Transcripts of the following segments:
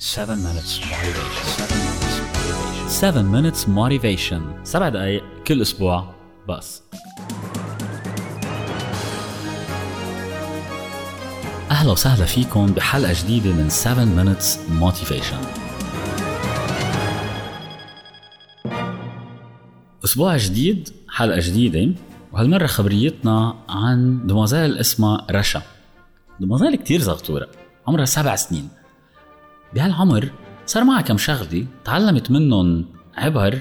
7 minutes motivation. 7 minutes motivation. 7 دقايق كل أسبوع بس. أهلا وسهلا فيكم بحلقة جديدة من 7 minutes motivation. أسبوع جديد حلقة جديدة وهالمرة خبريتنا عن دموزيل اسمها رشا. دموزيل كتير زغطورة عمرها سبع سنين. بهالعمر صار معها كم شغلة تعلمت منهم عبر.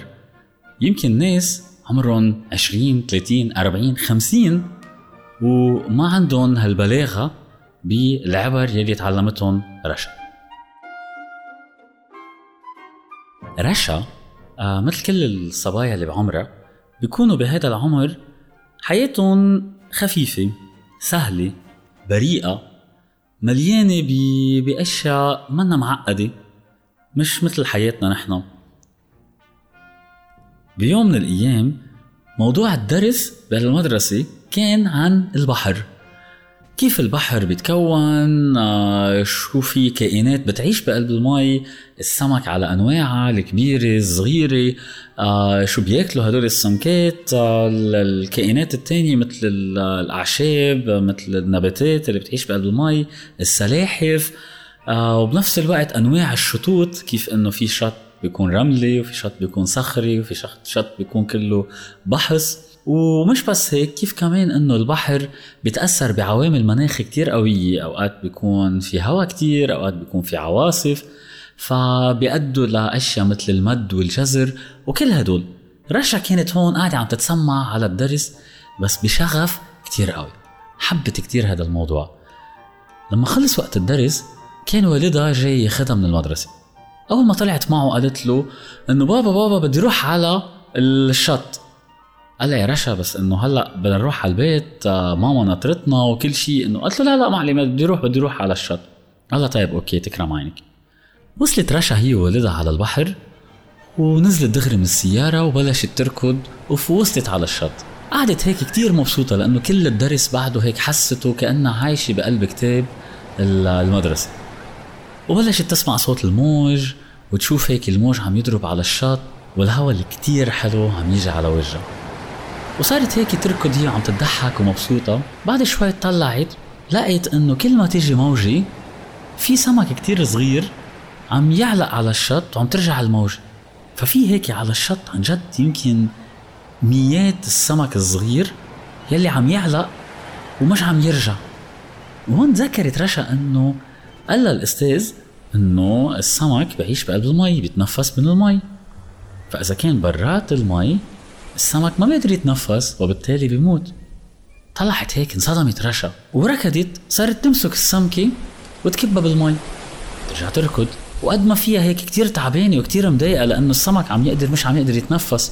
يمكن ناس عمرهم 20 30 40 50 وما عندهم هالبلاغة بالعبر يلي تعلمتهم رشا. رشا آه مثل كل الصبايا اللي بعمرها بيكونوا بهذا العمر حياتهم خفيفة سهلة بريئة مليانة بأشياء منا معقدة مش مثل حياتنا نحن. بيوم من الأيام موضوع الدرس بالمدرسة كان عن البحر. كيف البحر بيتكون؟ آه، شو في كائنات بتعيش بقلب المي؟ السمك على أنواعها الكبيرة الصغيرة. آه، شو بياكلوا هدول السمكات؟ آه، الكائنات التانية مثل الأعشاب مثل النباتات اللي بتعيش بقلب المي السلاحف. وبنفس الوقت أنواع الشطوط كيف إنه في شط بيكون رملي وفي شط بيكون صخري وفي شط بيكون كله بحص ومش بس هيك كيف كمان إنه البحر بيتاثر بعوامل مناخ كتير قوية؟ أوقات بيكون في هواء كتير أوقات بيكون في عواصف فبيأدوا لأشياء مثل المد والجزر وكل هدول. رشا كانت هون قاعدة عم تتسمع على الدرس بس بشغف كتير قوي. حبت كتير هذا الموضوع. لما خلص وقت الدرس كان والدها جاي ياخدها من المدرسة. أول ما طلعت معه قالت له إنه بابا بابا بدي روح على الشط. قال لي رشا بس إنه هلأ بدنا نروح على البيت آه، ماما نطرتنا وكل شيء. إنه قلت له لا لا معلم بدي أروح بدي أروح على الشط. قال لها طيب أوكي تكرم عينك. وصلت رشا هي ووالدها على البحر ونزلت دغري من السيارة وبلشت تركض ووصلت على الشط. قعدت هيك كتير مبسوطة لأنه كل الدرس بعده هيك حسته كأنها عايشة بقلب كتاب المدرسة. وبلشت تسمع صوت الموج وتشوف هيك الموج عم يضرب على الشط والهواء اللي كتير حلو عم يجي على وجهها. وصارت هيك تركض هي عم تضحك ومبسوطة. بعد شوي طلعت لقيت إنه كل ما تيجي موجة في سمك كتير صغير عم يعلق على الشط وعم ترجع الموجة. ففي هيك على الشط عن جد يمكن ميات السمك الصغير يلي عم يعلق ومش عم يرجع. وهون ذكرت رشا إنه قال لها الأستاذ إنه السمك بعيش بقلب المي بيتنفس من المي. فإذا كان برات المي السمك ما بيقدر يتنفس وبالتالي بيموت. طلعت هيك انصدمت رشا. وركضت صارت تمسك السمكة وتكبها بالمي. ترجع تركض. وقد ما فيها هيك كتير تعبانة وكتير مضايقة لأنه السمك عم يقدر مش عم يقدر يتنفس.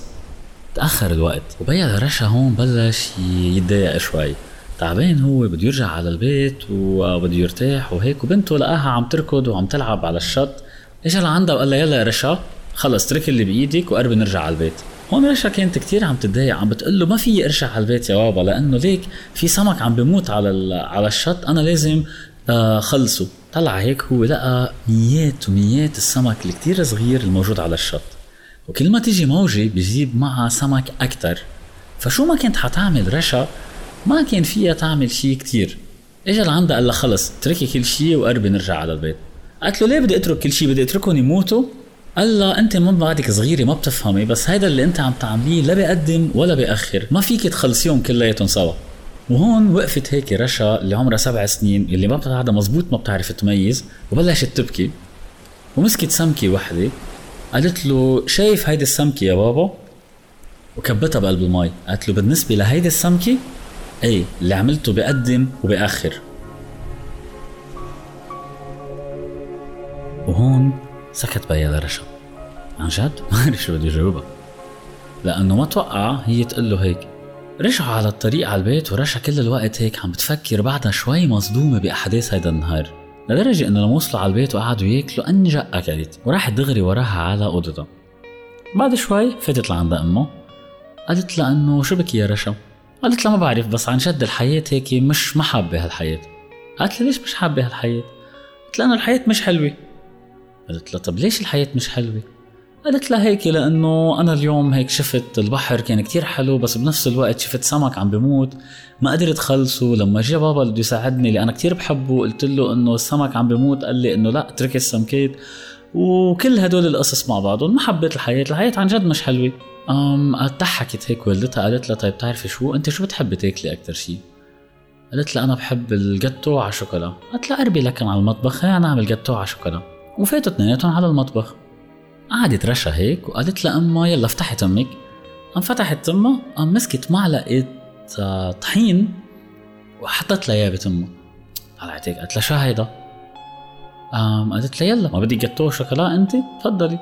تأخر الوقت. وبيا رشا هون بلش يتضايق شوي. تعبان هو بده يرجع على البيت وبده يرتاح وهيك. وبنته لقاها عم تركض وعم تلعب على الشط. اجى لعندها وقال لها يلا يا رشا خلص اترك اللي بإيدك وقربي نرجع على البيت. هون رشا كانت كتير عم تتضايق عم بتقول له ما في ارجع على البيت يا بابا لأنه ليك في سمك عم بموت على على الشط أنا لازم آه خلصه. طلع هيك هو لقى ميات وميات السمك الكتير صغير الموجود على الشط. وكل ما تيجي موجة بيجيب معها سمك أكتر. فشو ما كانت حتعمل رشا ما كان فيها تعمل شيء كتير. اجى لعندها قال لها خلص اتركي كل شيء وقربي نرجع على البيت. قالت له ليه بدي أترك كل شيء بدي أتركهم يموتوا؟ قال لها أنت من بعدك صغيرة ما بتفهمي بس هيدا اللي أنت عم تعمليه لا بيقدم ولا بيأخر. ما فيك تخلصيهم كلياتهم سوا. وهون وقفت هيك رشا اللي عمرها سبع سنين اللي ما بتعرف مزبوط ما بتعرف تميز وبلشت تبكي. ومسكت سمكة وحدة قالت له شايف هيدي السمكة يا بابا؟ وكبتها بقلب المي. قالت له بالنسبة لهيدي السمكة إيه اللي عملته بقدم وبأخر وهون سكت بيا لرشا. عن جد؟ ما عرف شو بده يجاوبها لأنه ما توقع هي تقول له هيك. رجعوا على الطريق على البيت ورشا كل الوقت هيك عم بتفكر بعدها شوي مصدومة بأحداث هيدا النهار. لدرجة إنه لما وصلوا على البيت وقعدوا ياكلوا أنجا أكلت وراحت دغري وراها على أوضتها. بعد شوي فاتت لعند أمه. قالت لها إنه شو بك يا رشا؟ قالت لها ما بعرف بس عن جد الحياة هيك مش ما حابة هالحياة. قالت لها ليش مش حابة هالحياة؟ قلت لها الحياة مش حلوة. قلت لها طب ليش الحياة مش حلوة؟ قالت لها هيك لأنه أنا اليوم هيك شفت البحر كان كتير حلو بس بنفس الوقت شفت سمك عم بموت ما قدرت خلصه. لما جا بابا بده يساعدني اللي أنا كتير بحبه قلت له إنه السمك عم بموت قال لي إنه لا اترك السمكات. وكل هدول القصص مع بعضهم ما حبيت الحياة. الحياة عن جد مش حلوة. أم ضحكت هيك والدتها قالت لها طيب بتعرفي شو؟ أنت شو بتحبي تاكلي أكثر شيء قالت لها أنا بحب الجاتو على شوكولا. قالت لها قربي لكن على المطبخ. خلينا نعمل جاتو على شوكولا. وفاتوا اثنيناتهم على المطبخ. قعدت رشا هيك وقالت لأمها يلا فتحي تمك قام فتحت تمها قام مسكت معلقة آه، طحين وحطت لها اياه بتمها. طلعت هيك قالت لها شو هيدا؟ قام قالت لها يلا ما بدك جاتوه شوكولا أنت؟ تفضلي.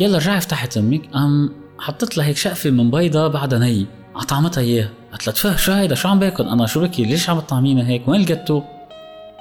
يلا رجعي افتحي تمك قام حطت لها هيك شقفة من بيضة بعدها ني طعمتها إياها. قالت لها تفه شو هيدا؟ شو عم باكل؟ أنا شو بكي؟ ليش عم تطعمينا هيك؟ وين الجاتو؟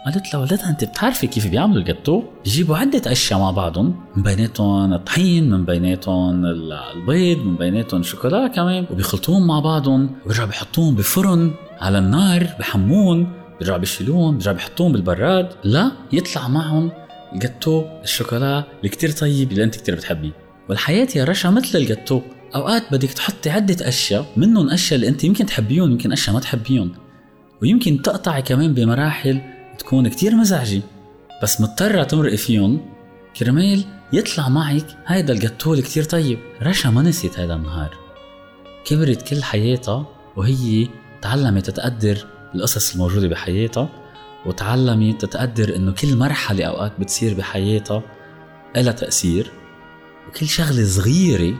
قالت لها ولدها انت بتعرفي كيف بيعملوا الجاتو؟ بيجيبوا عدة أشياء مع بعضهم من بيناتهم الطحين من بيناتهم البيض من بيناتهم شوكولا كمان وبيخلطوهم مع بعضهم وبيرجعوا بيحطوهم بفرن على النار بحمون بيرجعوا بيشيلوهم بيرجعوا بيحطوهم بالبراد لا يطلع معهم الجاتو الشوكولا اللي طيب اللي انت كتير بتحبيه. والحياة يا رشا مثل الجاتو. أوقات بدك تحطي عدة أشياء منهم أشياء اللي انت يمكن تحبيهم يمكن أشياء ما تحبيهم. ويمكن تقطعي كمان بمراحل تكون كتير مزعجة. بس مضطرة تمرقي فيهم. كرمال يطلع معك هيدا الجاتو كتير طيب. رشا ما نسيت هيدا النهار. كبرت كل حياتها وهي تعلمت تقدر القصص الموجودة بحياتها وتعلمت تتقدر إنه كل مرحلة أوقات بتصير بحياتها إلها تأثير. وكل شغلة صغيرة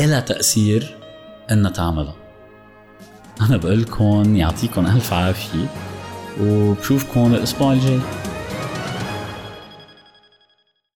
إلها تأثير إنها تعملها. أنا بقول لكم يعطيكم ألف عافية. وبشوفكم الأسبوع الجاي